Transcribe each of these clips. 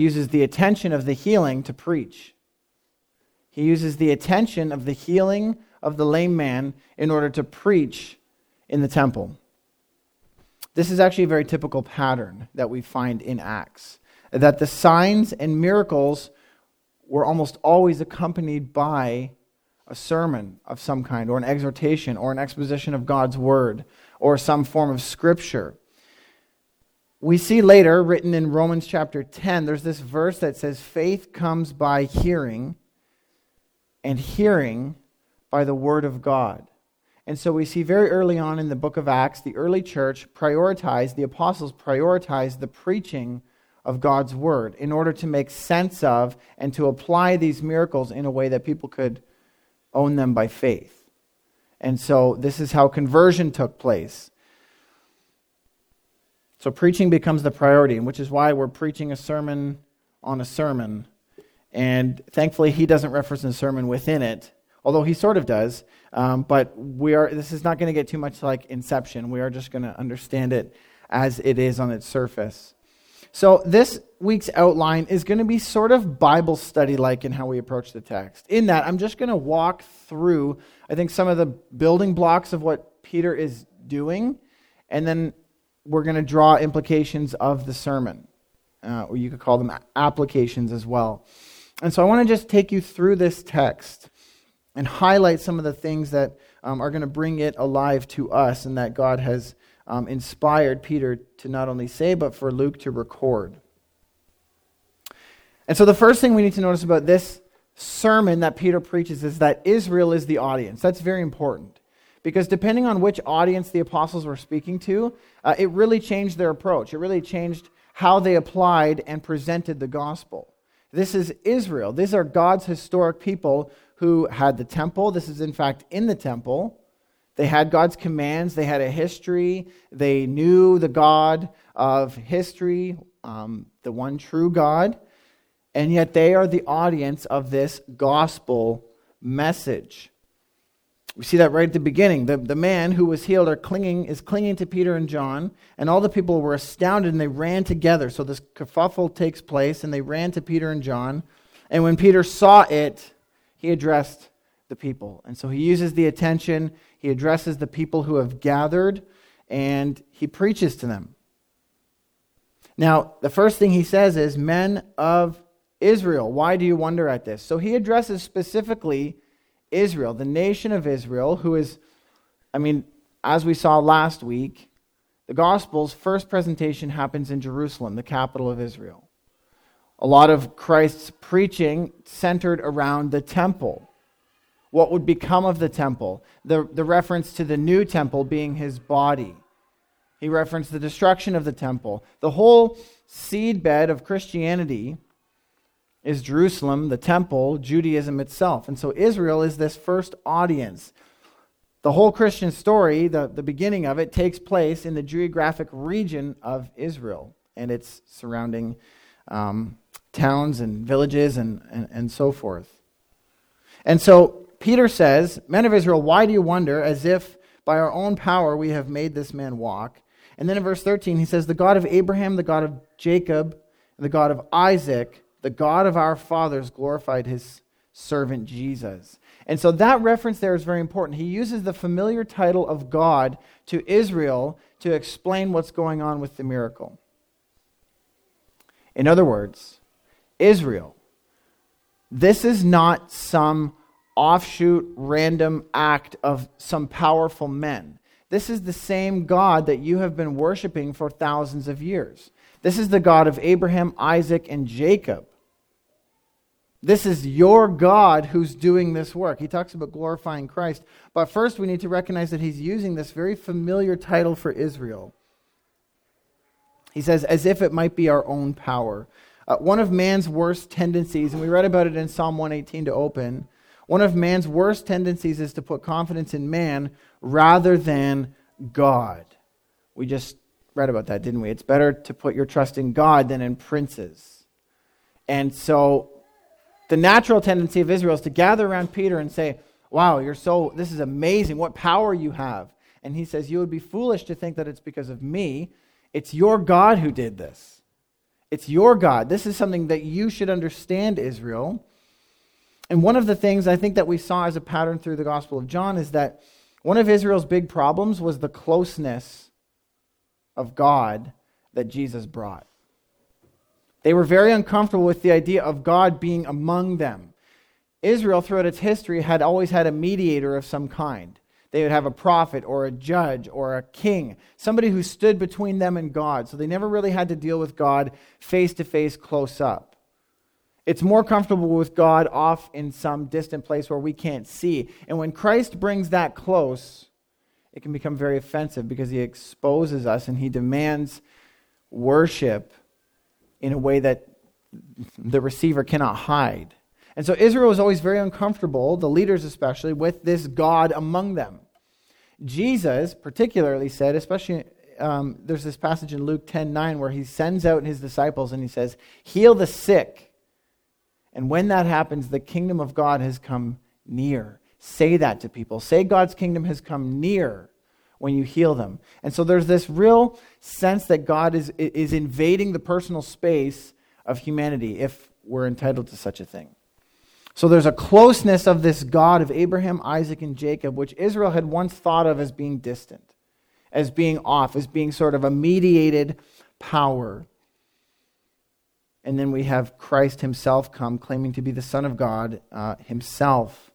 uses the attention of the healing to preach. He uses the attention of the healing of the lame man in order to preach in the temple. This is actually a very typical pattern that we find in Acts that the signs and miracles were almost always accompanied by a sermon of some kind, or an exhortation, or an exposition of God's word, or some form of scripture. We see later, written in Romans chapter 10, there's this verse that says, Faith comes by hearing, and hearing by the word of God. And so we see very early on in the book of Acts, the early church prioritized, the apostles prioritized the preaching of God's word in order to make sense of and to apply these miracles in a way that people could own them by faith. And so this is how conversion took place. So preaching becomes the priority, which is why we're preaching a sermon on a sermon. And thankfully, he doesn't reference a sermon within it, although he sort of does. Um, but we are, this is not going to get too much like Inception. We are just going to understand it as it is on its surface. So, this week's outline is going to be sort of Bible study like in how we approach the text. In that, I'm just going to walk through, I think, some of the building blocks of what Peter is doing, and then we're going to draw implications of the sermon, uh, or you could call them applications as well. And so, I want to just take you through this text and highlight some of the things that um, are going to bring it alive to us and that God has um, inspired Peter to not only say, but for Luke to record. And so the first thing we need to notice about this sermon that Peter preaches is that Israel is the audience. That's very important. Because depending on which audience the apostles were speaking to, uh, it really changed their approach. It really changed how they applied and presented the gospel. This is Israel. These are God's historic people who had the temple. This is, in fact, in the temple. They had God's commands, they had a history, they knew the God of history, um, the one true God, and yet they are the audience of this gospel message. We see that right at the beginning. The, the man who was healed are clinging, is clinging to Peter and John, and all the people were astounded and they ran together. So this kerfuffle takes place, and they ran to Peter and John. And when Peter saw it, he addressed the people. And so he uses the attention, he addresses the people who have gathered, and he preaches to them. Now, the first thing he says is, Men of Israel. Why do you wonder at this? So he addresses specifically Israel, the nation of Israel, who is, I mean, as we saw last week, the Gospel's first presentation happens in Jerusalem, the capital of Israel. A lot of Christ's preaching centered around the temple what would become of the temple, the, the reference to the new temple being his body. He referenced the destruction of the temple. The whole seedbed of Christianity is Jerusalem, the temple, Judaism itself. And so Israel is this first audience. The whole Christian story, the, the beginning of it, takes place in the geographic region of Israel and its surrounding um, towns and villages and, and, and so forth. And so Peter says, Men of Israel, why do you wonder as if by our own power we have made this man walk? And then in verse 13, he says, The God of Abraham, the God of Jacob, and the God of Isaac, the God of our fathers, glorified his servant Jesus. And so that reference there is very important. He uses the familiar title of God to Israel to explain what's going on with the miracle. In other words, Israel, this is not some offshoot, random act of some powerful men. This is the same God that you have been worshiping for thousands of years. This is the God of Abraham, Isaac, and Jacob. This is your God who's doing this work. He talks about glorifying Christ. But first, we need to recognize that he's using this very familiar title for Israel. He says, as if it might be our own power. Uh, one of man's worst tendencies, and we read about it in Psalm 118 to open, one of man's worst tendencies is to put confidence in man rather than God. We just read about that, didn't we? It's better to put your trust in God than in princes. And so the natural tendency of Israel is to gather around Peter and say, Wow, you're so, this is amazing. What power you have. And he says, You would be foolish to think that it's because of me. It's your God who did this. It's your God. This is something that you should understand, Israel. And one of the things I think that we saw as a pattern through the Gospel of John is that one of Israel's big problems was the closeness of God that Jesus brought. They were very uncomfortable with the idea of God being among them. Israel, throughout its history, had always had a mediator of some kind. They would have a prophet or a judge or a king, somebody who stood between them and God. So they never really had to deal with God face to face, close up. It's more comfortable with God off in some distant place where we can't see. And when Christ brings that close, it can become very offensive because he exposes us and he demands worship in a way that the receiver cannot hide. And so Israel was always very uncomfortable, the leaders especially, with this God among them. Jesus particularly said, especially um, there's this passage in Luke 10 9 where he sends out his disciples and he says, Heal the sick. And when that happens, the kingdom of God has come near. Say that to people. Say God's kingdom has come near when you heal them. And so there's this real sense that God is, is invading the personal space of humanity if we're entitled to such a thing. So there's a closeness of this God of Abraham, Isaac, and Jacob, which Israel had once thought of as being distant, as being off, as being sort of a mediated power. And then we have Christ himself come, claiming to be the Son of God uh, himself.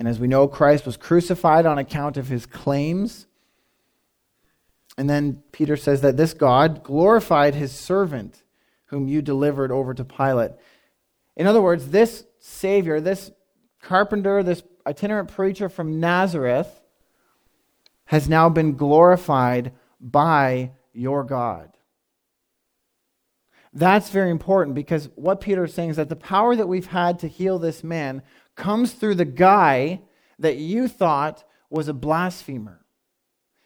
And as we know, Christ was crucified on account of his claims. And then Peter says that this God glorified his servant, whom you delivered over to Pilate. In other words, this Savior, this carpenter, this itinerant preacher from Nazareth, has now been glorified by your God. That's very important because what Peter is saying is that the power that we've had to heal this man comes through the guy that you thought was a blasphemer.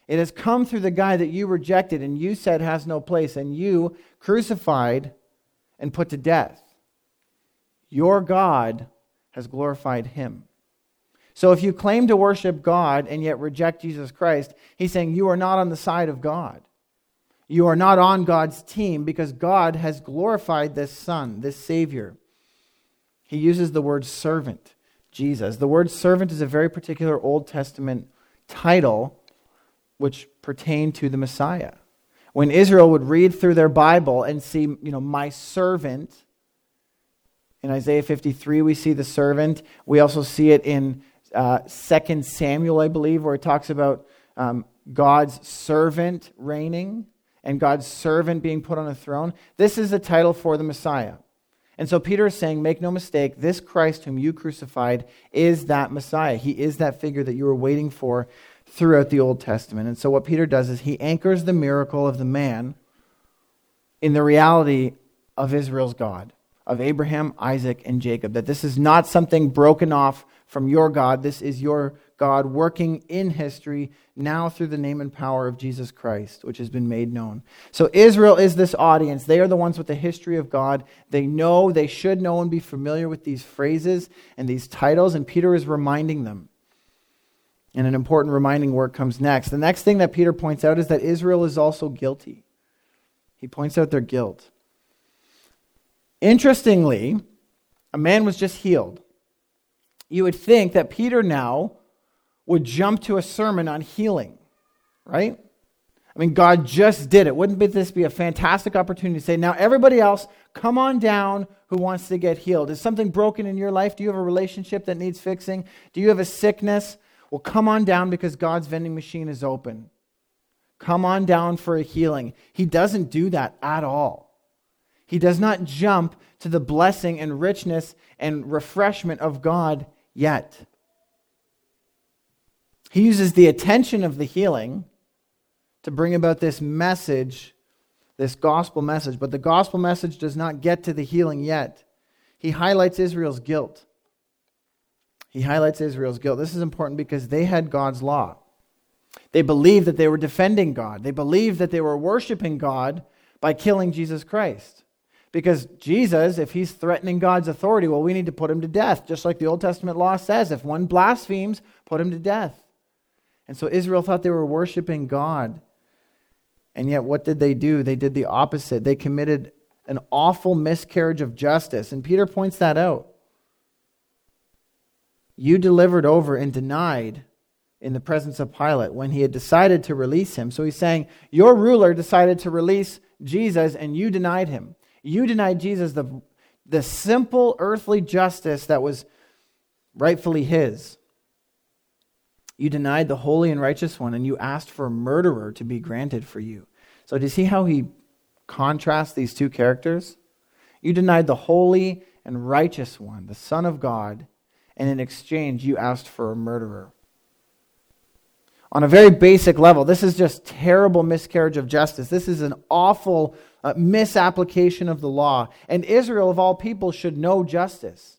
It has come through the guy that you rejected and you said has no place and you crucified and put to death. Your God has glorified him. So if you claim to worship God and yet reject Jesus Christ, he's saying you are not on the side of God. You are not on God's team because God has glorified this Son, this Savior. He uses the word servant, Jesus. The word servant is a very particular Old Testament title which pertained to the Messiah. When Israel would read through their Bible and see, you know, my servant, in Isaiah 53, we see the servant. We also see it in uh, 2 Samuel, I believe, where it talks about um, God's servant reigning and God's servant being put on a throne. This is a title for the Messiah. And so Peter is saying, make no mistake, this Christ whom you crucified is that Messiah. He is that figure that you were waiting for throughout the Old Testament. And so what Peter does is he anchors the miracle of the man in the reality of Israel's God of Abraham, Isaac, and Jacob. That this is not something broken off from your God. This is your God working in history now through the name and power of Jesus Christ, which has been made known. So Israel is this audience. They are the ones with the history of God. They know, they should know and be familiar with these phrases and these titles, and Peter is reminding them. And an important reminding work comes next. The next thing that Peter points out is that Israel is also guilty. He points out their guilt. Interestingly, a man was just healed. You would think that Peter now would jump to a sermon on healing, right? I mean, God just did it. Wouldn't this be a fantastic opportunity to say, now everybody else, come on down who wants to get healed? Is something broken in your life? Do you have a relationship that needs fixing? Do you have a sickness? Well, come on down because God's vending machine is open. Come on down for a healing. He doesn't do that at all. He does not jump to the blessing and richness and refreshment of God yet. He uses the attention of the healing to bring about this message, this gospel message. But the gospel message does not get to the healing yet. He highlights Israel's guilt. He highlights Israel's guilt. This is important because they had God's law. They believed that they were defending God. They believed that they were worshiping God by killing Jesus Christ. Because Jesus, if he's threatening God's authority, well, we need to put him to death, just like the Old Testament law says. If one blasphemes, put him to death. And so Israel thought they were worshiping God. And yet, what did they do? They did the opposite. They committed an awful miscarriage of justice. And Peter points that out. You delivered over and denied in the presence of Pilate when he had decided to release him. So he's saying, Your ruler decided to release Jesus and you denied him. You denied Jesus the, the simple earthly justice that was rightfully his. You denied the holy and righteous one, and you asked for a murderer to be granted for you. So, do you see how he contrasts these two characters? You denied the holy and righteous one, the Son of God, and in exchange, you asked for a murderer. On a very basic level, this is just terrible miscarriage of justice. This is an awful uh, misapplication of the law. And Israel, of all people, should know justice.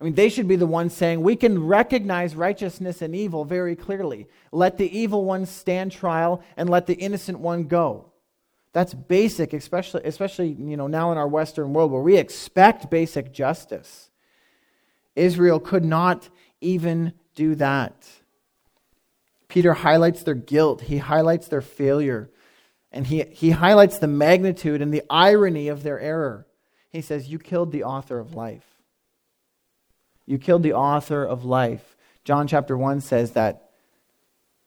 I mean, they should be the ones saying, we can recognize righteousness and evil very clearly. Let the evil one stand trial and let the innocent one go. That's basic, especially, especially you know, now in our Western world where we expect basic justice. Israel could not even do that. Peter highlights their guilt, he highlights their failure, and he, he highlights the magnitude and the irony of their error. He says, You killed the author of life. You killed the author of life. John chapter 1 says that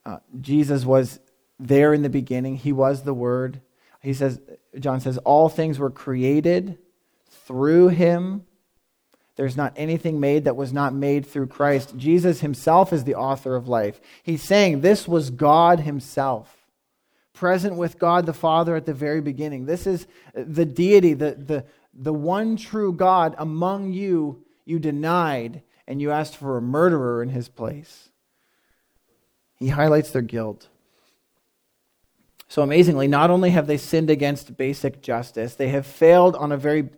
uh, Jesus was there in the beginning, he was the Word. He says, John says, all things were created through him. There's not anything made that was not made through Christ. Jesus himself is the author of life. He's saying this was God himself, present with God the Father at the very beginning. This is the deity, the, the, the one true God among you you denied, and you asked for a murderer in his place. He highlights their guilt. So amazingly, not only have they sinned against basic justice, they have failed on a very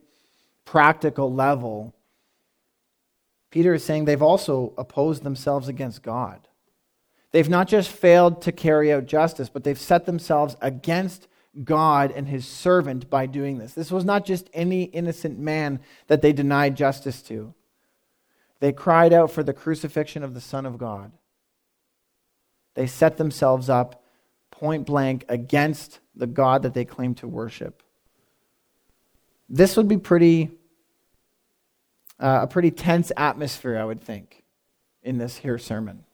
practical level. Peter is saying they've also opposed themselves against God. They've not just failed to carry out justice, but they've set themselves against God and his servant by doing this. This was not just any innocent man that they denied justice to. They cried out for the crucifixion of the Son of God. They set themselves up point blank against the God that they claim to worship. This would be pretty uh, a pretty tense atmosphere, I would think, in this here sermon.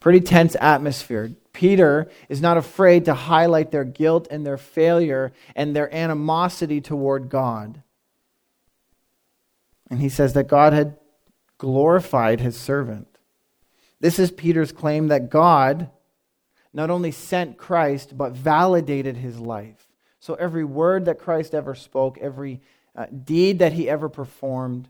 Pretty tense atmosphere. Peter is not afraid to highlight their guilt and their failure and their animosity toward God. And he says that God had glorified his servant. This is Peter's claim that God not only sent Christ, but validated his life. So every word that Christ ever spoke, every uh, deed that he ever performed,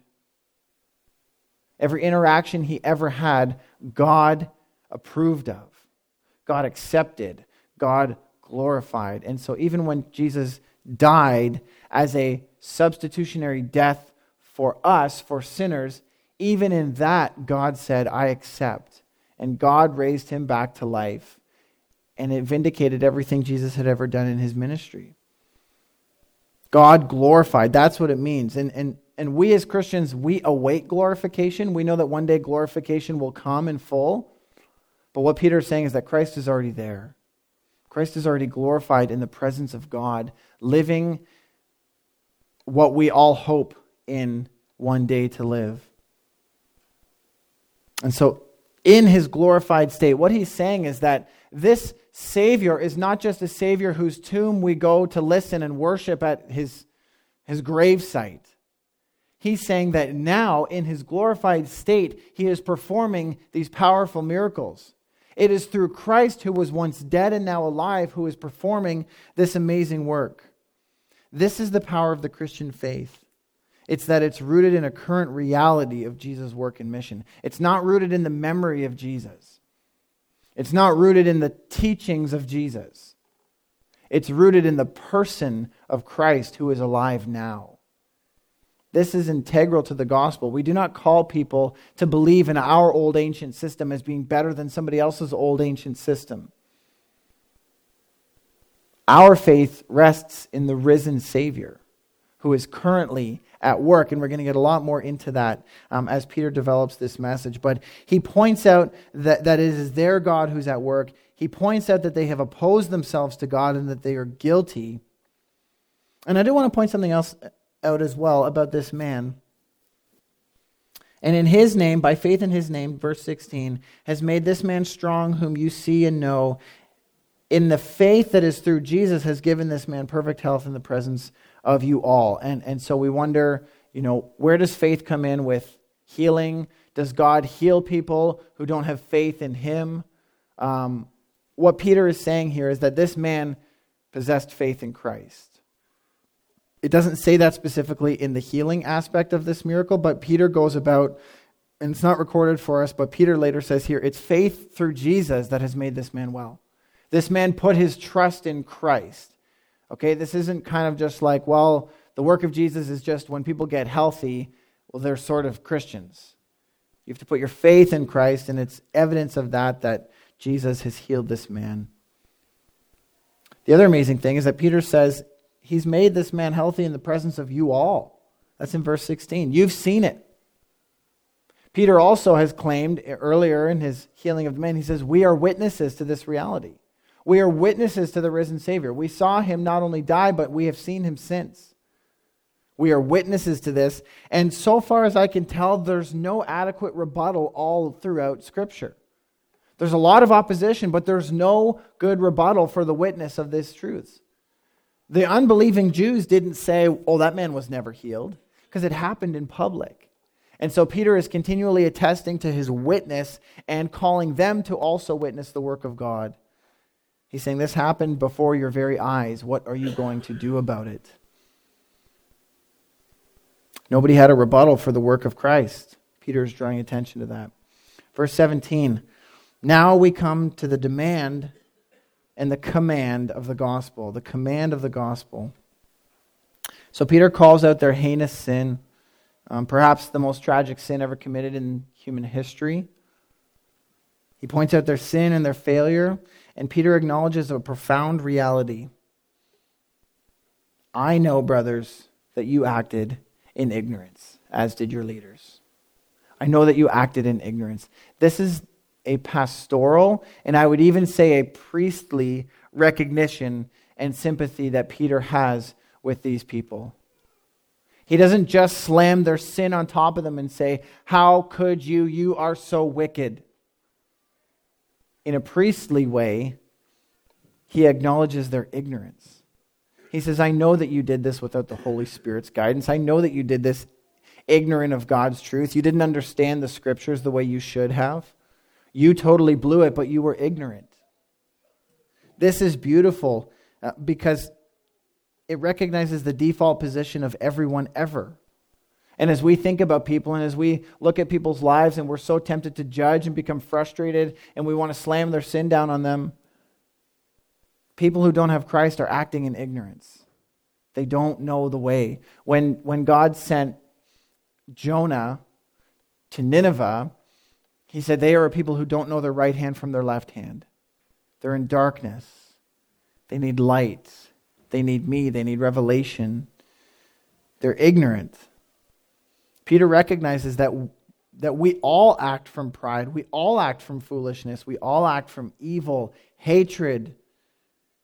every interaction he ever had, God approved of, God accepted, God glorified. And so even when Jesus died as a substitutionary death for us, for sinners, even in that, God said, I accept. And God raised him back to life and it vindicated everything Jesus had ever done in his ministry. God glorified. That's what it means. And, and, and we as Christians, we await glorification. We know that one day glorification will come in full. But what Peter is saying is that Christ is already there. Christ is already glorified in the presence of God, living what we all hope in one day to live. And so, in his glorified state, what he's saying is that this Savior is not just a Savior whose tomb we go to listen and worship at his, his gravesite. He's saying that now, in his glorified state, he is performing these powerful miracles. It is through Christ, who was once dead and now alive, who is performing this amazing work. This is the power of the Christian faith. It's that it's rooted in a current reality of Jesus' work and mission. It's not rooted in the memory of Jesus. It's not rooted in the teachings of Jesus. It's rooted in the person of Christ who is alive now. This is integral to the gospel. We do not call people to believe in our old ancient system as being better than somebody else's old ancient system. Our faith rests in the risen Savior who is currently at work. And we're going to get a lot more into that um, as Peter develops this message. But he points out that, that it is their God who's at work. He points out that they have opposed themselves to God and that they are guilty. And I do want to point something else out as well about this man. And in his name, by faith in his name, verse 16, has made this man strong, whom you see and know. In the faith that is through Jesus, has given this man perfect health in the presence of you all. And, and so we wonder, you know, where does faith come in with healing? Does God heal people who don't have faith in him? Um, what Peter is saying here is that this man possessed faith in Christ. It doesn't say that specifically in the healing aspect of this miracle, but Peter goes about, and it's not recorded for us, but Peter later says here, it's faith through Jesus that has made this man well. This man put his trust in Christ. Okay, this isn't kind of just like, well, the work of Jesus is just when people get healthy, well, they're sort of Christians. You have to put your faith in Christ, and it's evidence of that that Jesus has healed this man. The other amazing thing is that Peter says he's made this man healthy in the presence of you all. That's in verse 16. You've seen it. Peter also has claimed earlier in his healing of the man, he says, We are witnesses to this reality. We are witnesses to the risen Savior. We saw him not only die, but we have seen him since. We are witnesses to this. And so far as I can tell, there's no adequate rebuttal all throughout Scripture. There's a lot of opposition, but there's no good rebuttal for the witness of these truths. The unbelieving Jews didn't say, oh, that man was never healed, because it happened in public. And so Peter is continually attesting to his witness and calling them to also witness the work of God. He's saying, This happened before your very eyes. What are you going to do about it? Nobody had a rebuttal for the work of Christ. Peter is drawing attention to that. Verse 17 Now we come to the demand and the command of the gospel. The command of the gospel. So Peter calls out their heinous sin, um, perhaps the most tragic sin ever committed in human history. He points out their sin and their failure, and Peter acknowledges a profound reality. I know, brothers, that you acted in ignorance, as did your leaders. I know that you acted in ignorance. This is a pastoral, and I would even say a priestly recognition and sympathy that Peter has with these people. He doesn't just slam their sin on top of them and say, How could you? You are so wicked. In a priestly way, he acknowledges their ignorance. He says, I know that you did this without the Holy Spirit's guidance. I know that you did this ignorant of God's truth. You didn't understand the scriptures the way you should have. You totally blew it, but you were ignorant. This is beautiful uh, because it recognizes the default position of everyone ever. And as we think about people and as we look at people's lives and we're so tempted to judge and become frustrated and we want to slam their sin down on them, people who don't have Christ are acting in ignorance. They don't know the way. When, when God sent Jonah to Nineveh, he said, They are a people who don't know their right hand from their left hand. They're in darkness. They need light. They need me. They need revelation. They're ignorant. Peter recognizes that, that we all act from pride. We all act from foolishness. We all act from evil, hatred,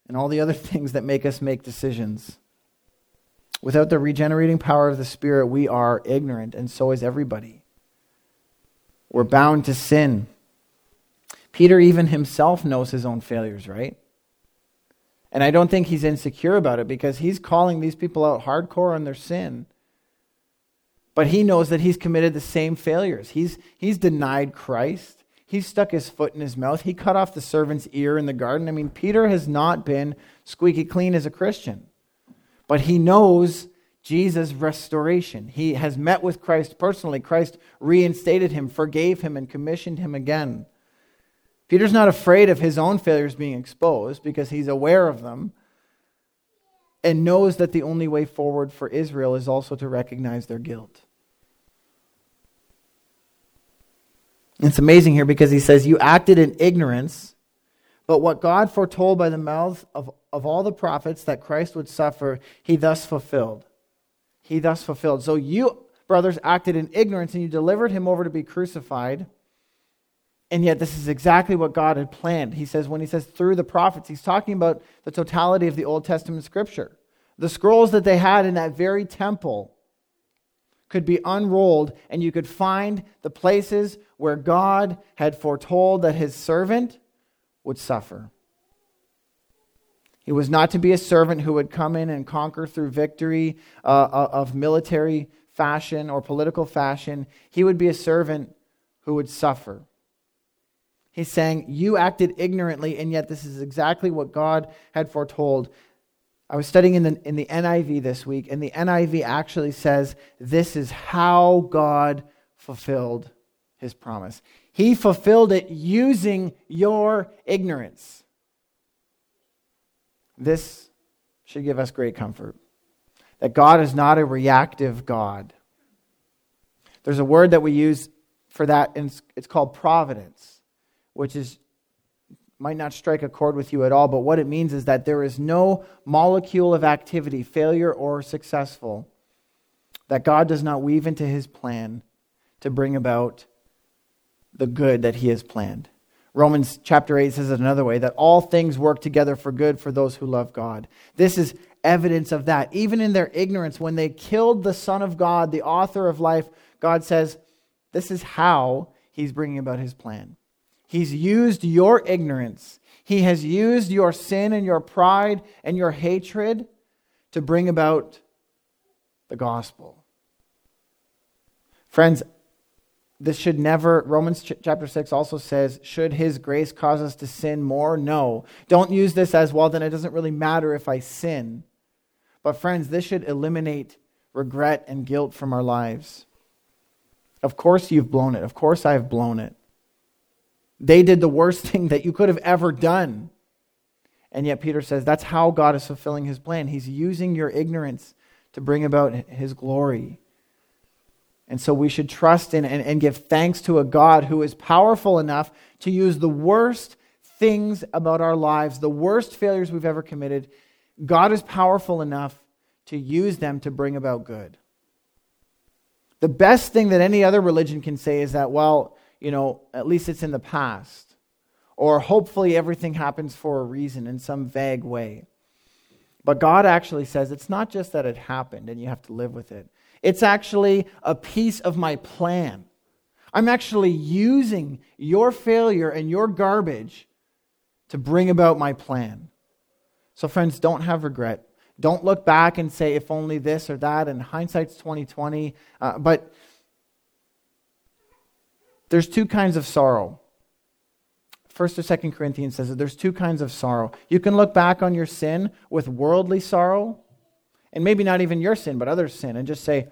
and all the other things that make us make decisions. Without the regenerating power of the Spirit, we are ignorant, and so is everybody. We're bound to sin. Peter, even himself, knows his own failures, right? And I don't think he's insecure about it because he's calling these people out hardcore on their sin. But he knows that he's committed the same failures. He's, he's denied Christ. He's stuck his foot in his mouth. He cut off the servant's ear in the garden. I mean, Peter has not been squeaky clean as a Christian. But he knows Jesus' restoration. He has met with Christ personally. Christ reinstated him, forgave him, and commissioned him again. Peter's not afraid of his own failures being exposed because he's aware of them and knows that the only way forward for Israel is also to recognize their guilt. It's amazing here because he says, You acted in ignorance, but what God foretold by the mouth of, of all the prophets that Christ would suffer, he thus fulfilled he thus fulfilled. So you, brothers, acted in ignorance and you delivered him over to be crucified. And yet, this is exactly what God had planned. He says, when he says through the prophets, he's talking about the totality of the Old Testament scripture. The scrolls that they had in that very temple could be unrolled, and you could find the places where God had foretold that his servant would suffer. He was not to be a servant who would come in and conquer through victory uh, uh, of military fashion or political fashion. He would be a servant who would suffer. He's saying, You acted ignorantly, and yet this is exactly what God had foretold. I was studying in the, in the NIV this week, and the NIV actually says this is how God fulfilled his promise. He fulfilled it using your ignorance. This should give us great comfort that God is not a reactive God. There's a word that we use for that, and it's called providence, which is might not strike a chord with you at all, but what it means is that there is no molecule of activity, failure or successful, that God does not weave into his plan to bring about the good that he has planned. Romans chapter 8 says it another way that all things work together for good for those who love God. This is evidence of that. Even in their ignorance, when they killed the Son of God, the author of life, God says, This is how he's bringing about his plan. He's used your ignorance, he has used your sin and your pride and your hatred to bring about the gospel. Friends, this should never, Romans ch- chapter 6 also says, should his grace cause us to sin more? No. Don't use this as, well, then it doesn't really matter if I sin. But, friends, this should eliminate regret and guilt from our lives. Of course, you've blown it. Of course, I have blown it. They did the worst thing that you could have ever done. And yet, Peter says that's how God is fulfilling his plan. He's using your ignorance to bring about his glory. And so we should trust in and, and give thanks to a God who is powerful enough to use the worst things about our lives, the worst failures we've ever committed. God is powerful enough to use them to bring about good. The best thing that any other religion can say is that, well, you know, at least it's in the past. Or hopefully everything happens for a reason in some vague way. But God actually says it's not just that it happened and you have to live with it. It's actually a piece of my plan. I'm actually using your failure and your garbage to bring about my plan. So, friends, don't have regret. Don't look back and say, if only this or that, and hindsight's 2020. Uh, but there's two kinds of sorrow. First or Second Corinthians says that there's two kinds of sorrow. You can look back on your sin with worldly sorrow, and maybe not even your sin, but others' sin, and just say,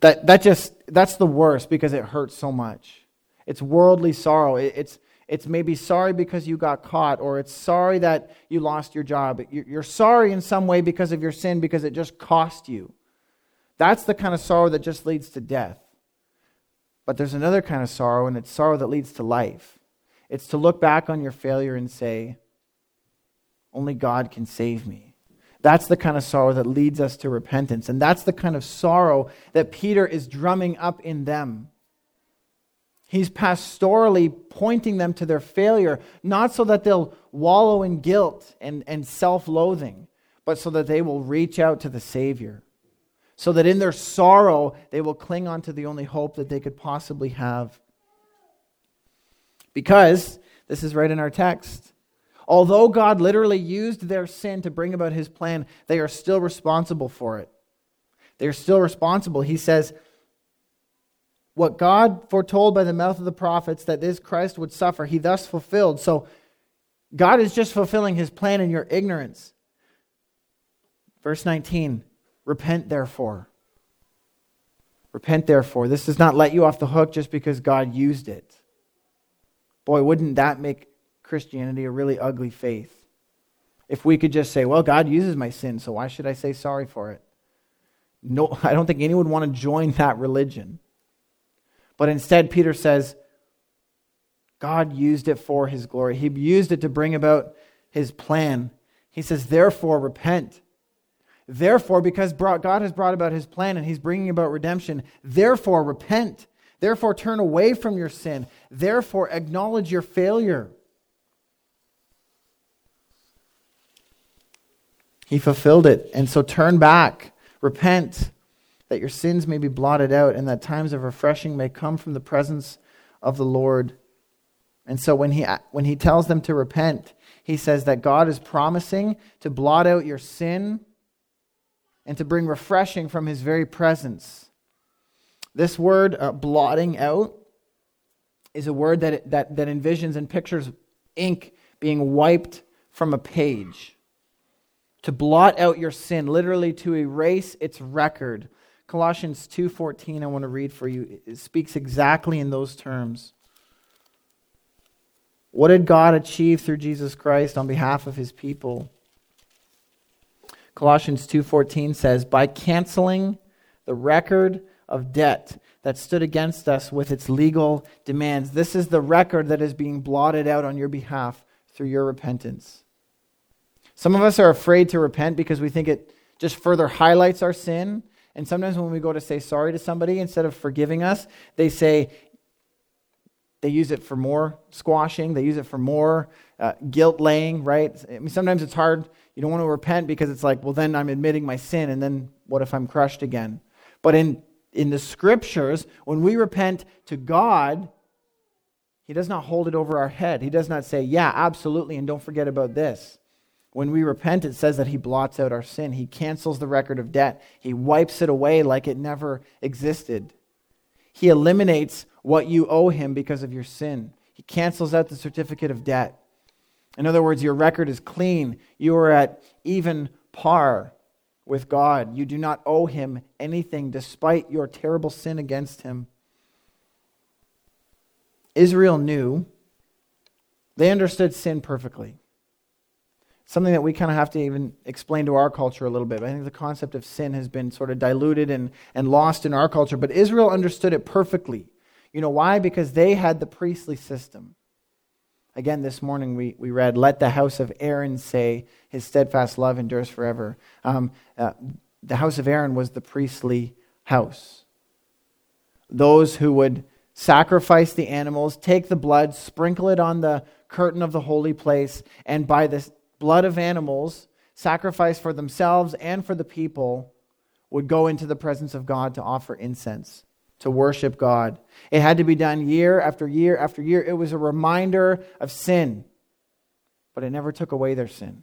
that, that just, that's the worst because it hurts so much. It's worldly sorrow. It, it's, it's maybe sorry because you got caught, or it's sorry that you lost your job. You're sorry in some way because of your sin because it just cost you. That's the kind of sorrow that just leads to death. But there's another kind of sorrow, and it's sorrow that leads to life. It's to look back on your failure and say, Only God can save me. That's the kind of sorrow that leads us to repentance. And that's the kind of sorrow that Peter is drumming up in them. He's pastorally pointing them to their failure, not so that they'll wallow in guilt and, and self loathing, but so that they will reach out to the Savior. So that in their sorrow, they will cling on to the only hope that they could possibly have. Because, this is right in our text, Although God literally used their sin to bring about his plan, they are still responsible for it. They're still responsible. He says, What God foretold by the mouth of the prophets that this Christ would suffer, he thus fulfilled. So God is just fulfilling his plan in your ignorance. Verse 19 Repent therefore. Repent therefore. This does not let you off the hook just because God used it. Boy, wouldn't that make Christianity a really ugly faith. If we could just say, well, God uses my sin, so why should I say sorry for it? No, I don't think anyone would want to join that religion. But instead, Peter says, God used it for his glory. He used it to bring about his plan. He says, therefore, repent. Therefore, because God has brought about his plan and he's bringing about redemption, therefore, repent. Therefore, turn away from your sin. Therefore, acknowledge your failure. He fulfilled it. And so turn back, repent, that your sins may be blotted out, and that times of refreshing may come from the presence of the Lord. And so when he, when he tells them to repent, he says that God is promising to blot out your sin and to bring refreshing from his very presence. This word, uh, blotting out, is a word that, that, that envisions and pictures ink being wiped from a page. To blot out your sin, literally to erase its record. Colossians 2:14 I want to read for you. It speaks exactly in those terms. What did God achieve through Jesus Christ on behalf of his people? Colossians 2:14 says, "By canceling the record of debt that stood against us with its legal demands. This is the record that is being blotted out on your behalf through your repentance." Some of us are afraid to repent because we think it just further highlights our sin. And sometimes when we go to say sorry to somebody, instead of forgiving us, they say, they use it for more squashing, they use it for more uh, guilt laying, right? I mean, sometimes it's hard. You don't want to repent because it's like, well, then I'm admitting my sin, and then what if I'm crushed again? But in, in the scriptures, when we repent to God, He does not hold it over our head. He does not say, yeah, absolutely, and don't forget about this. When we repent, it says that He blots out our sin. He cancels the record of debt. He wipes it away like it never existed. He eliminates what you owe Him because of your sin. He cancels out the certificate of debt. In other words, your record is clean. You are at even par with God. You do not owe Him anything despite your terrible sin against Him. Israel knew, they understood sin perfectly something that we kind of have to even explain to our culture a little bit. I think the concept of sin has been sort of diluted and, and lost in our culture, but Israel understood it perfectly. You know why? Because they had the priestly system. Again, this morning we, we read, Let the house of Aaron say, His steadfast love endures forever. Um, uh, the house of Aaron was the priestly house. Those who would sacrifice the animals, take the blood, sprinkle it on the curtain of the holy place, and by the blood of animals sacrificed for themselves and for the people would go into the presence of God to offer incense, to worship God. It had to be done year after year after year. It was a reminder of sin, but it never took away their sin.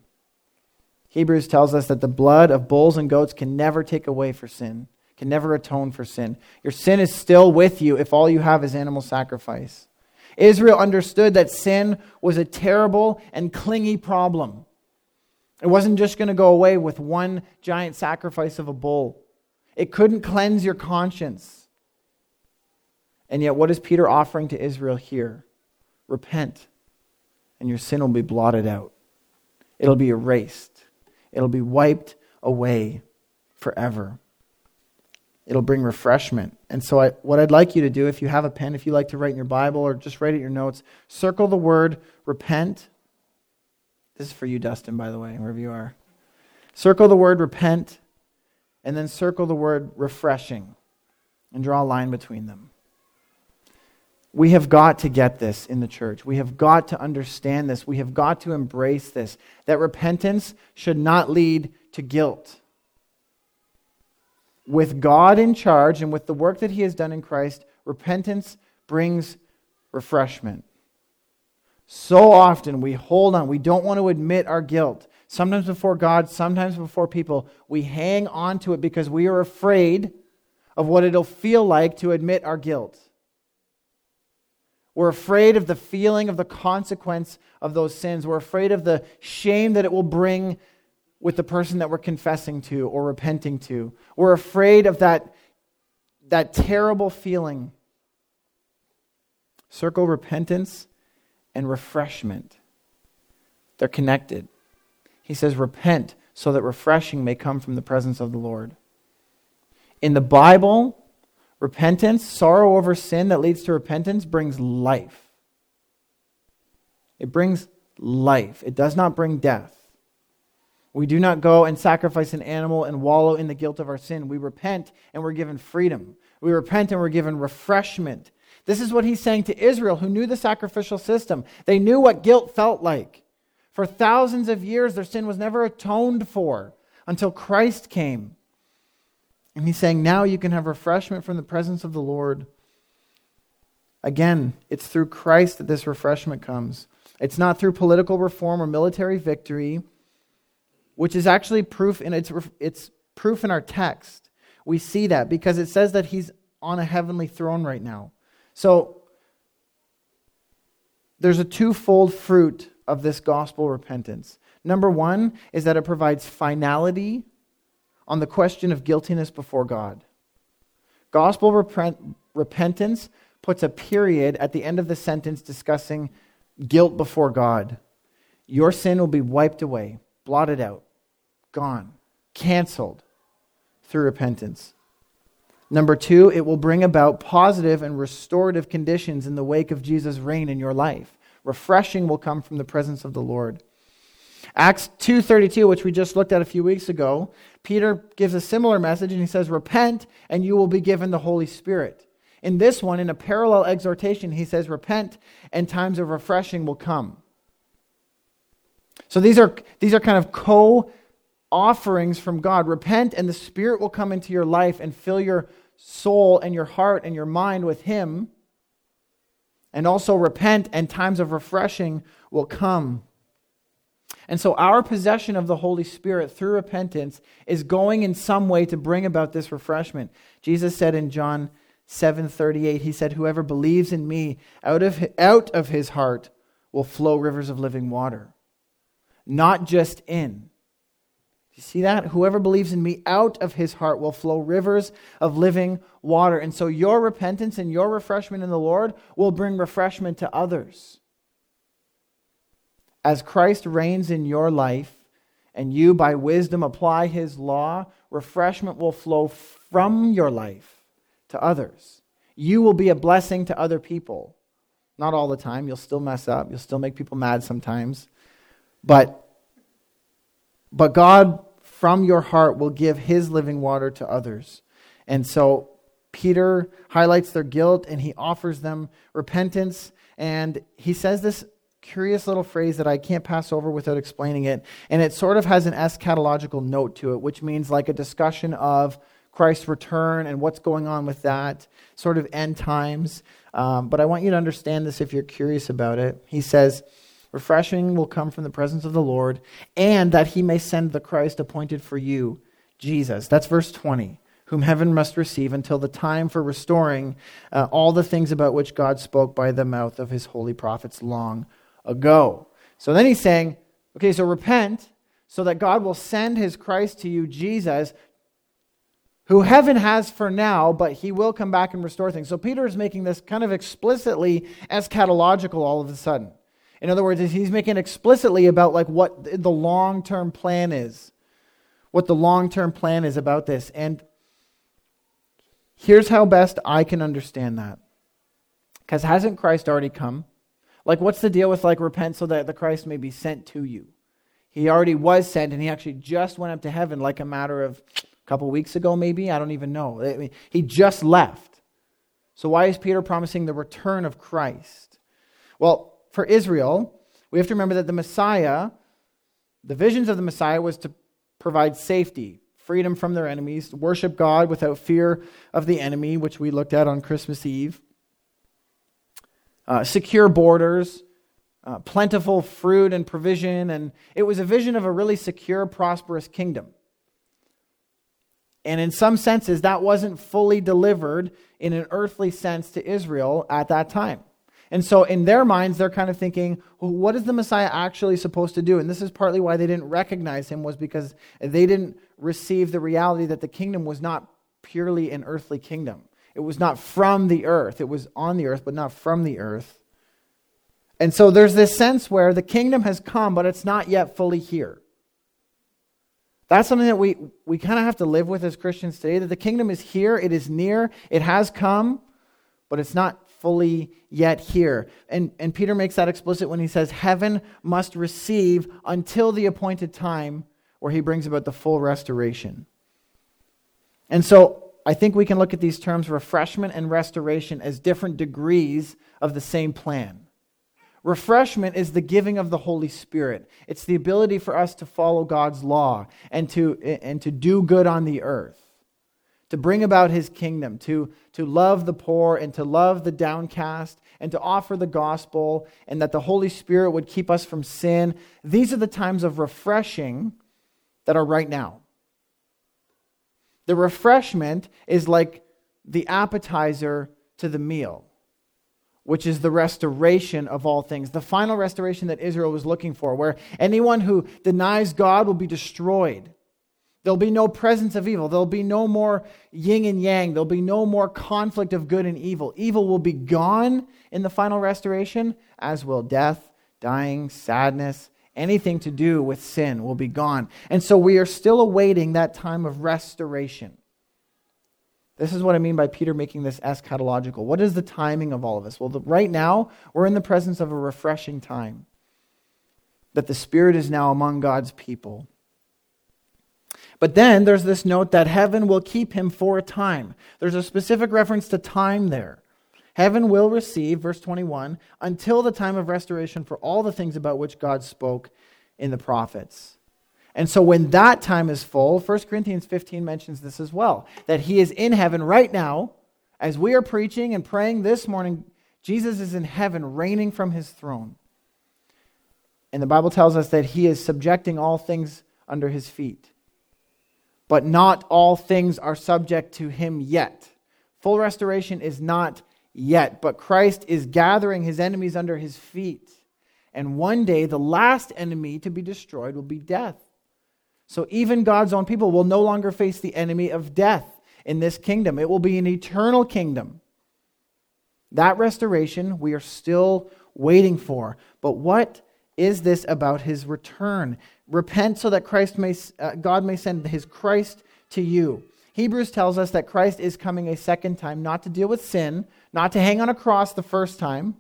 Hebrews tells us that the blood of bulls and goats can never take away for sin, can never atone for sin. Your sin is still with you if all you have is animal sacrifice. Israel understood that sin was a terrible and clingy problem. It wasn't just going to go away with one giant sacrifice of a bull, it couldn't cleanse your conscience. And yet, what is Peter offering to Israel here? Repent, and your sin will be blotted out. It'll be erased, it'll be wiped away forever it'll bring refreshment. And so, I, what I'd like you to do, if you have a pen, if you like to write in your Bible or just write it in your notes, circle the word repent. This is for you, Dustin, by the way, wherever you are. Circle the word repent, and then circle the word refreshing, and draw a line between them. We have got to get this in the church. We have got to understand this. We have got to embrace this that repentance should not lead to guilt with God in charge and with the work that He has done in Christ, repentance brings refreshment. So often we hold on. We don't want to admit our guilt. Sometimes before God, sometimes before people. We hang on to it because we are afraid of what it'll feel like to admit our guilt. We're afraid of the feeling of the consequence of those sins. We're afraid of the shame that it will bring with the person that we're confessing to or repenting to. We're afraid of that, that terrible feeling. Circle repentance and refreshment. They're connected. He says, Repent so that refreshing may come from the presence of the Lord. In the Bible, repentance, sorrow over sin that leads to repentance, brings life. It brings life, it does not bring death. We do not go and sacrifice an animal and wallow in the guilt of our sin. We repent and we're given freedom. We repent and we're given refreshment. This is what he's saying to Israel, who knew the sacrificial system. They knew what guilt felt like. For thousands of years, their sin was never atoned for until Christ came. And he's saying, now you can have refreshment from the presence of the Lord. Again, it's through Christ that this refreshment comes. It's not through political reform or military victory, which is actually proof in it's, it's proof in our text. We see that because it says that he's on a heavenly throne right now. So there's a twofold fruit of this gospel repentance. Number one is that it provides finality on the question of guiltiness before God. Gospel repent, repentance puts a period at the end of the sentence discussing guilt before God. Your sin will be wiped away, blotted out, gone, canceled through repentance. Number two, it will bring about positive and restorative conditions in the wake of Jesus' reign in your life. Refreshing will come from the presence of the Lord. Acts 2:32, which we just looked at a few weeks ago, Peter gives a similar message and he says, "Repent and you will be given the Holy Spirit." In this one, in a parallel exhortation, he says, "Repent and times of refreshing will come." So these are these are kind of co offerings from God. Repent and the Spirit will come into your life and fill your soul and your heart and your mind with him. And also repent and times of refreshing will come. And so, our possession of the Holy Spirit through repentance is going in some way to bring about this refreshment. Jesus said in John 7 38, He said, Whoever believes in me, out of, out of his heart will flow rivers of living water. Not just in. You see that? Whoever believes in me, out of his heart will flow rivers of living water. And so, your repentance and your refreshment in the Lord will bring refreshment to others as Christ reigns in your life and you, by wisdom, apply his law, refreshment will flow from your life to others. You will be a blessing to other people. Not all the time. You'll still mess up. You'll still make people mad sometimes. But, but God, from your heart, will give his living water to others. And so Peter highlights their guilt and he offers them repentance. And he says this curious little phrase that I can't pass over without explaining it. And it sort of has an eschatological note to it, which means like a discussion of Christ's return and what's going on with that, sort of end times. Um, but I want you to understand this if you're curious about it. He says, Refreshing will come from the presence of the Lord, and that he may send the Christ appointed for you, Jesus. That's verse 20 whom heaven must receive until the time for restoring uh, all the things about which God spoke by the mouth of his holy prophets long ago. So then he's saying, okay, so repent so that God will send his Christ to you, Jesus, who heaven has for now, but he will come back and restore things. So Peter is making this kind of explicitly eschatological all of a sudden. In other words, he's making explicitly about like what the long-term plan is. What the long-term plan is about this. And here's how best I can understand that. Because hasn't Christ already come? Like, what's the deal with like repent so that the Christ may be sent to you? He already was sent, and he actually just went up to heaven like a matter of a couple weeks ago, maybe. I don't even know. I mean, he just left. So, why is Peter promising the return of Christ? Well, for Israel, we have to remember that the Messiah, the visions of the Messiah was to provide safety, freedom from their enemies, worship God without fear of the enemy, which we looked at on Christmas Eve uh, secure borders, uh, plentiful fruit and provision, and it was a vision of a really secure, prosperous kingdom. And in some senses, that wasn't fully delivered in an earthly sense to Israel at that time. And so, in their minds, they're kind of thinking, well, what is the Messiah actually supposed to do? And this is partly why they didn't recognize him, was because they didn't receive the reality that the kingdom was not purely an earthly kingdom. It was not from the earth. It was on the earth, but not from the earth. And so there's this sense where the kingdom has come, but it's not yet fully here. That's something that we, we kind of have to live with as Christians today that the kingdom is here, it is near, it has come, but it's not fully yet here. And, and Peter makes that explicit when he says, Heaven must receive until the appointed time where he brings about the full restoration. And so I think we can look at these terms refreshment and restoration as different degrees of the same plan. Refreshment is the giving of the Holy Spirit. It's the ability for us to follow God's law and to, and to do good on the earth, to bring about his kingdom, to, to love the poor and to love the downcast and to offer the gospel, and that the Holy Spirit would keep us from sin. These are the times of refreshing that are right now. The refreshment is like the appetizer to the meal which is the restoration of all things, the final restoration that Israel was looking for, where anyone who denies God will be destroyed. There'll be no presence of evil. There'll be no more yin and yang. There'll be no more conflict of good and evil. Evil will be gone in the final restoration, as will death, dying, sadness, anything to do with sin will be gone. And so we are still awaiting that time of restoration. This is what I mean by Peter making this eschatological. What is the timing of all of this? Well, the, right now, we're in the presence of a refreshing time. That the Spirit is now among God's people. But then there's this note that heaven will keep him for a time. There's a specific reference to time there. Heaven will receive, verse 21, until the time of restoration for all the things about which God spoke in the prophets. And so when that time is full, 1 Corinthians 15 mentions this as well that he is in heaven right now. As we are preaching and praying this morning, Jesus is in heaven reigning from his throne. And the Bible tells us that he is subjecting all things under his feet. But not all things are subject to him yet. Full restoration is not yet, but Christ is gathering his enemies under his feet. And one day, the last enemy to be destroyed will be death. So even God's own people will no longer face the enemy of death in this kingdom. It will be an eternal kingdom. That restoration we are still waiting for. But what is this about his return? Repent so that Christ may, uh, God may send his Christ to you. Hebrews tells us that Christ is coming a second time, not to deal with sin, not to hang on a cross the first time,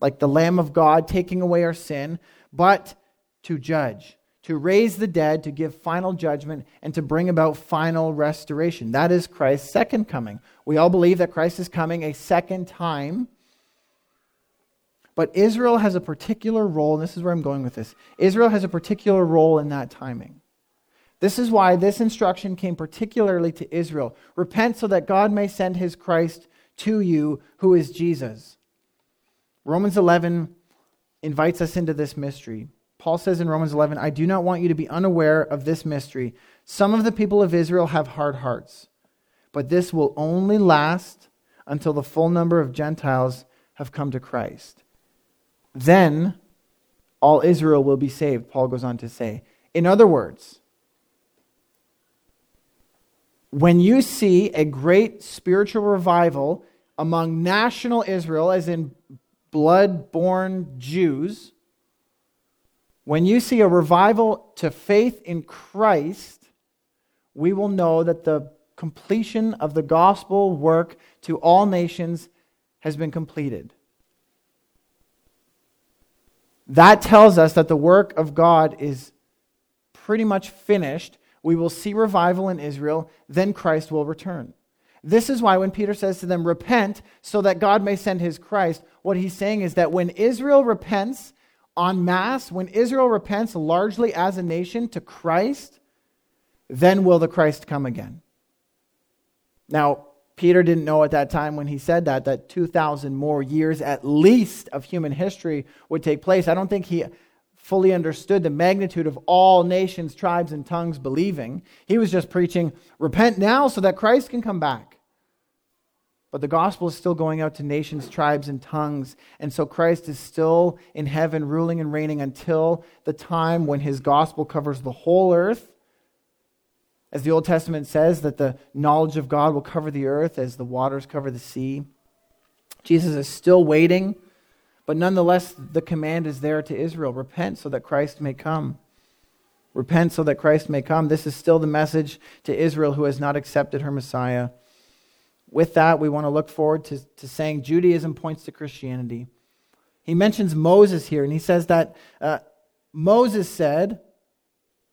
like the Lamb of God taking away our sin, but to judge to raise the dead, to give final judgment, and to bring about final restoration. That is Christ's second coming. We all believe that Christ is coming a second time. But Israel has a particular role, and this is where I'm going with this. Israel has a particular role in that timing. This is why this instruction came particularly to Israel repent so that God may send his Christ to you, who is Jesus. Romans 11 invites us into this mystery. Paul says in Romans 11, I do not want you to be unaware of this mystery. Some of the people of Israel have hard hearts, but this will only last until the full number of Gentiles have come to Christ. Then all Israel will be saved, Paul goes on to say. In other words, when you see a great spiritual revival among national Israel, as in blood born Jews, when you see a revival to faith in Christ, we will know that the completion of the gospel work to all nations has been completed. That tells us that the work of God is pretty much finished. We will see revival in Israel, then Christ will return. This is why when Peter says to them, Repent so that God may send his Christ, what he's saying is that when Israel repents en masse, when Israel repents largely as a nation to Christ, then will the Christ come again. Now, Peter didn't know at that time when he said that, that 2,000 more years at least of human history would take place. I don't think he fully understood the magnitude of all nations, tribes, and tongues believing. He was just preaching, repent now so that Christ can come back. But the gospel is still going out to nations, tribes, and tongues. And so Christ is still in heaven, ruling and reigning until the time when his gospel covers the whole earth. As the Old Testament says, that the knowledge of God will cover the earth as the waters cover the sea. Jesus is still waiting, but nonetheless, the command is there to Israel repent so that Christ may come. Repent so that Christ may come. This is still the message to Israel who has not accepted her Messiah with that, we want to look forward to, to saying Judaism points to Christianity. He mentions Moses here, and he says that uh, Moses said,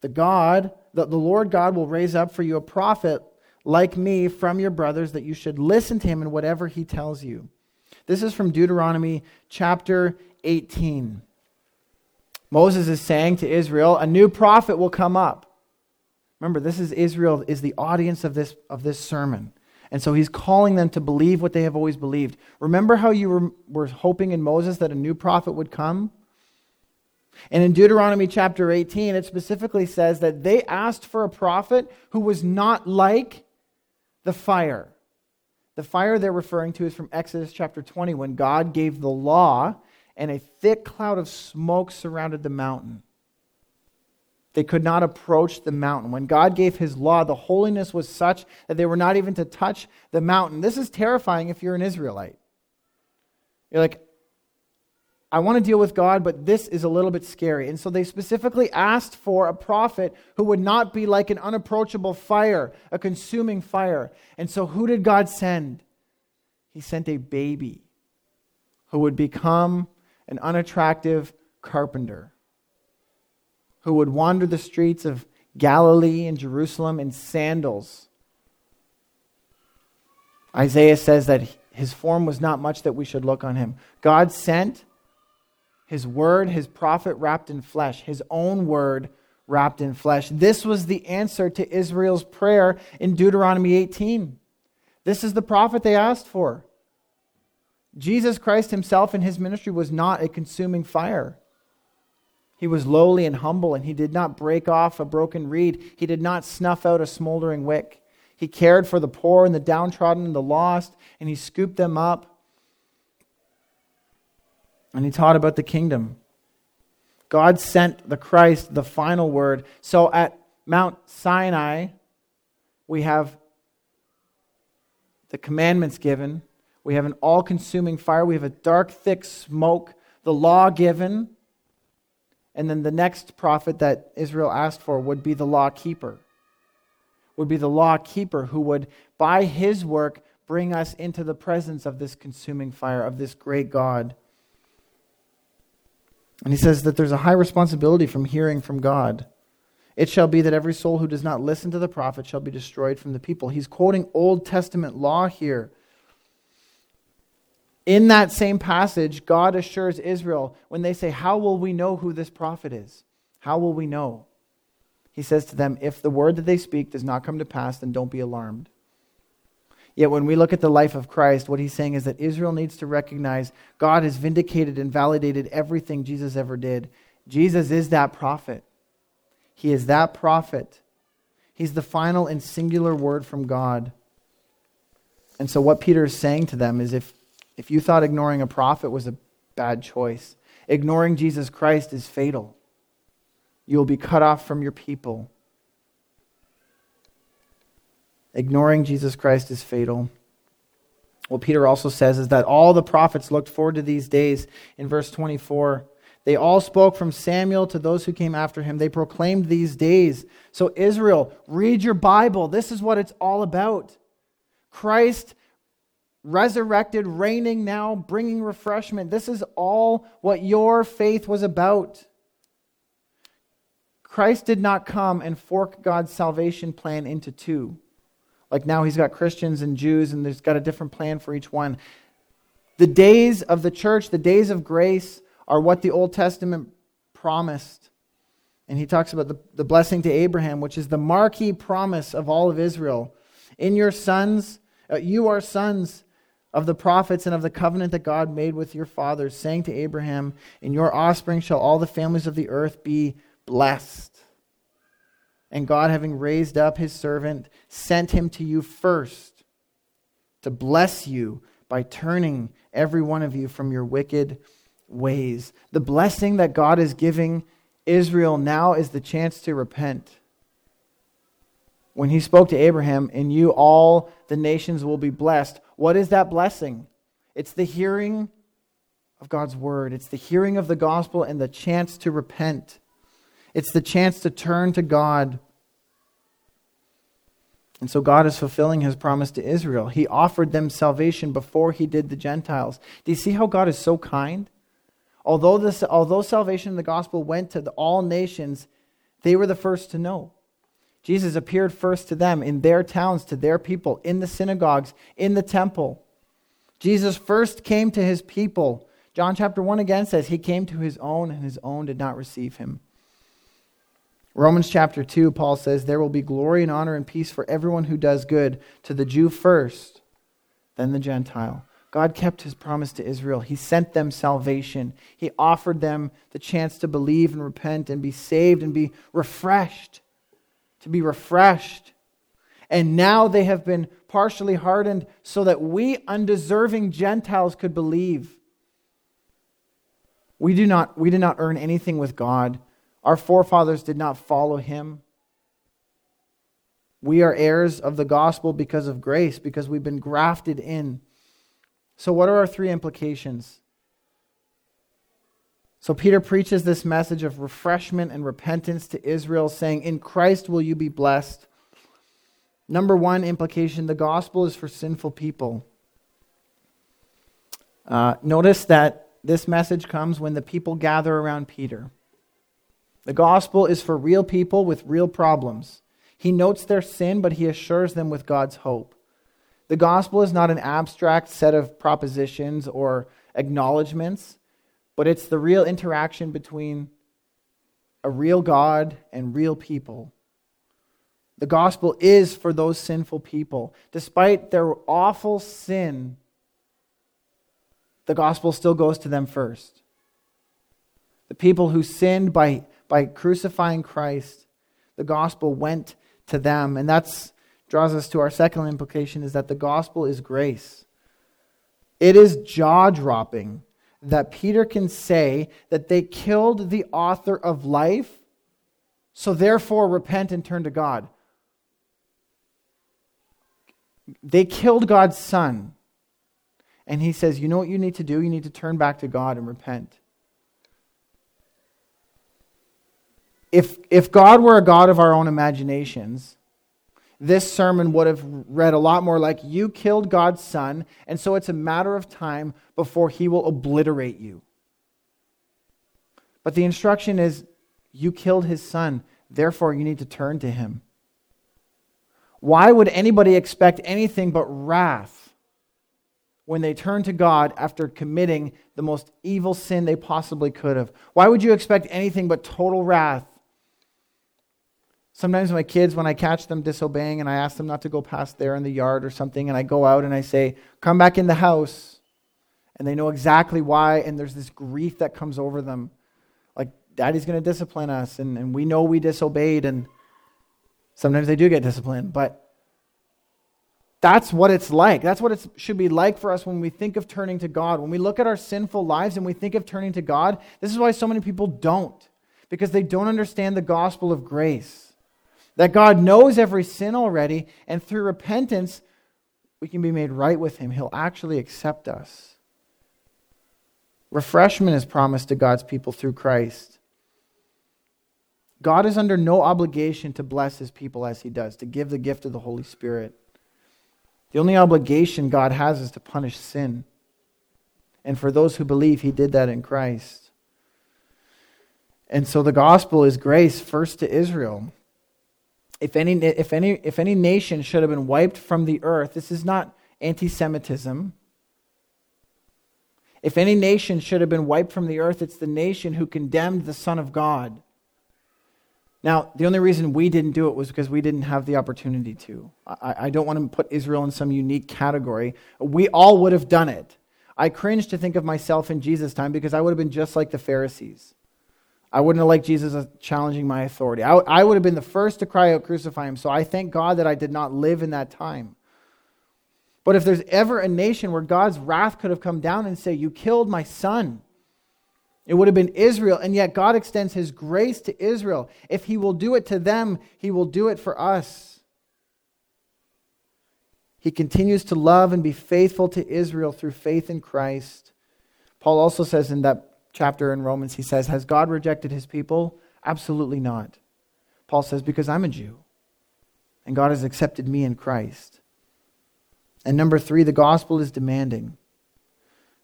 The God, that the Lord God will raise up for you a prophet like me from your brothers, that you should listen to him in whatever he tells you. This is from Deuteronomy chapter 18. Moses is saying to Israel, a new prophet will come up. Remember, this is Israel is the audience of this, of this sermon. And so he's calling them to believe what they have always believed. Remember how you were, were hoping in Moses that a new prophet would come? And in Deuteronomy chapter 18, it specifically says that they asked for a prophet who was not like the fire. The fire they're referring to is from Exodus chapter 20 when God gave the law and a thick cloud of smoke surrounded the mountain. They could not approach the mountain. When God gave his law, the holiness was such that they were not even to touch the mountain. This is terrifying if you're an Israelite. You're like, I want to deal with God, but this is a little bit scary. And so they specifically asked for a prophet who would not be like an unapproachable fire, a consuming fire. And so who did God send? He sent a baby who would become an unattractive carpenter, who would wander the streets of Galilee and Jerusalem in sandals. Isaiah says that his form was not much that we should look on him. God sent his word, his prophet wrapped in flesh, his own word wrapped in flesh. This was the answer to Israel's prayer in Deuteronomy 18. This is the prophet they asked for. Jesus Christ himself in his ministry was not a consuming fire. He was lowly and humble, and he did not break off a broken reed. He did not snuff out a smoldering wick. He cared for the poor and the downtrodden and the lost, and he scooped them up and he taught about the kingdom. God sent the Christ, the final word. So at Mount Sinai, we have the commandments given. We have an all consuming fire. We have a dark, thick smoke, the law given. And then the next prophet that Israel asked for would be the law keeper, would be the law keeper who would, by his work, bring us into the presence of this consuming fire, of this great God. And he says that there's a high responsibility from hearing from God. It shall be that every soul who does not listen to the prophet shall be destroyed from the people. He's quoting Old Testament law here. In that same passage, God assures Israel when they say, How will we know who this prophet is? How will we know? He says to them, If the word that they speak does not come to pass, then don't be alarmed. Yet when we look at the life of Christ, what he's saying is that Israel needs to recognize God has vindicated and validated everything Jesus ever did. Jesus is that prophet. He is that prophet. He's the final and singular word from God. And so, what Peter is saying to them is if, if you thought ignoring a prophet was a bad choice, ignoring Jesus Christ is fatal. You will be cut off from your people. Ignoring Jesus Christ is fatal. What Peter also says is that all the prophets looked forward to these days in verse 24. They all spoke from Samuel to those who came after him. They proclaimed these days. So, Israel, read your Bible. This is what it's all about. Christ resurrected, reigning now, bringing refreshment. This is all what your faith was about. Christ did not come and fork God's salvation plan into two. Like now he's got Christians and Jews, and there's got a different plan for each one. The days of the church, the days of grace, are what the Old Testament promised. And he talks about the, the blessing to Abraham, which is the marquee promise of all of Israel. In your sons, uh, you are sons of the prophets and of the covenant that God made with your fathers, saying to Abraham, In your offspring shall all the families of the earth be blessed. And God, having raised up his servant, sent him to you first to bless you by turning every one of you from your wicked ways. The blessing that God is giving Israel now is the chance to repent. When he spoke to Abraham, in you all the nations will be blessed. What is that blessing? It's the hearing of God's word, it's the hearing of the gospel and the chance to repent. It's the chance to turn to God. And so God is fulfilling his promise to Israel. He offered them salvation before he did the Gentiles. Do you see how God is so kind? Although, this, although salvation in the gospel went to the, all nations, they were the first to know. Jesus appeared first to them in their towns, to their people, in the synagogues, in the temple. Jesus first came to his people John chapter 1 again says, He came to his own, and his own did not receive him. Romans chapter 2, Paul says, There will be glory and honor and peace for everyone who does good, to the Jew first, then the Gentile. God kept his promise to Israel. He sent them salvation. He offered them the chance to believe and repent and be saved and be refreshed. To be refreshed. And now they have been partially hardened so that we, undeserving Gentiles, could believe. We, do not, we did not earn anything with God. Our forefathers did not follow him. We are heirs of the gospel because of grace, because we've been grafted in. So, what are our three implications? So, Peter preaches this message of refreshment and repentance to Israel, saying, In Christ will you be blessed. Number one implication the gospel is for sinful people. Uh, notice that this message comes when the people gather around Peter. The gospel is for real people with real problems. He notes their sin, but he assures them with God's hope. The gospel is not an abstract set of propositions or acknowledgments, but it's the real interaction between a real God and real people. The gospel is for those sinful people. Despite their awful sin, the gospel still goes to them first. The people who sinned by, by crucifying Christ, the gospel went to them. And that's draws us to our second implication is that the gospel is grace. It is jaw dropping that Peter can say that they killed the author of life, so therefore repent and turn to God. They killed God's son. And he says, You know what you need to do? You need to turn back to God and repent. If, if God were a God of our own imaginations, this sermon would have read a lot more like, You killed God's son, and so it's a matter of time before he will obliterate you. But the instruction is, You killed his son, therefore you need to turn to him. Why would anybody expect anything but wrath when they turn to God after committing the most evil sin they possibly could have? Why would you expect anything but total wrath Sometimes my kids, when I catch them disobeying and I ask them not to go past there in the yard or something, and I go out and I say, Come back in the house, and they know exactly why, and there's this grief that comes over them. Like, Daddy's going to discipline us, and, and we know we disobeyed, and sometimes they do get disciplined, but that's what it's like. That's what it should be like for us when we think of turning to God. When we look at our sinful lives and we think of turning to God, this is why so many people don't, because they don't understand the gospel of grace. That God knows every sin already, and through repentance, we can be made right with Him. He'll actually accept us. Refreshment is promised to God's people through Christ. God is under no obligation to bless His people as He does, to give the gift of the Holy Spirit. The only obligation God has is to punish sin. And for those who believe, He did that in Christ. And so the gospel is grace first to Israel if any, if, any, if any nation should have been wiped from the earth, this is not anti Semitism. If any nation should have been wiped from the earth, it's the nation who condemned the Son of God. Now, the only reason we didn't do it was because we didn't have the opportunity to. I, I don't want to put Israel in some unique category. We all would have done it. I cringe to think of myself in Jesus' time because I would have been just like the Pharisees. I wouldn't have liked Jesus challenging my authority. I, I would have been the first to cry out, crucify him. So I thank God that I did not live in that time. But if there's ever a nation where God's wrath could have come down and say, You killed my son, it would have been Israel. And yet God extends his grace to Israel. If he will do it to them, he will do it for us. He continues to love and be faithful to Israel through faith in Christ. Paul also says in that chapter in Romans, he says, Has God rejected his people? Absolutely not. Paul says, Because I'm a Jew, and God has accepted me in Christ. And number three, the gospel is demanding.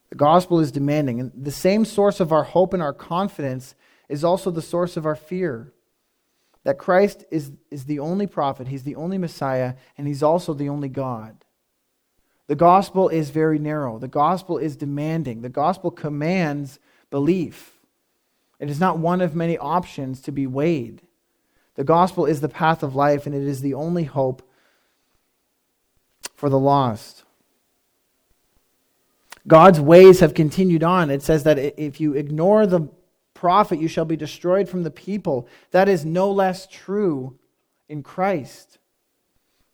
The gospel is demanding. And the same source of our hope and our confidence is also the source of our fear. That Christ is, is the only prophet, he's the only Messiah, and he's also the only God. The gospel is very narrow. The gospel is demanding. The gospel commands belief. It is not one of many options to be weighed. The gospel is the path of life, and it is the only hope for the lost. God's ways have continued on. It says that if you ignore the prophet, you shall be destroyed from the people. That is no less true in Christ.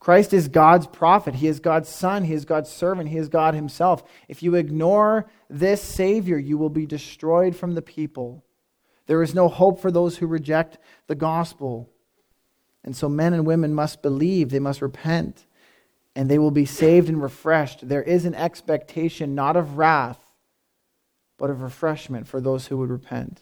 Christ is God's prophet. He is God's son. He is God's servant. He is God himself. If you ignore this Savior, you will be destroyed from the people. There is no hope for those who reject the gospel. And so men and women must believe, they must repent, and they will be saved and refreshed. There is an expectation not of wrath, but of refreshment for those who would repent.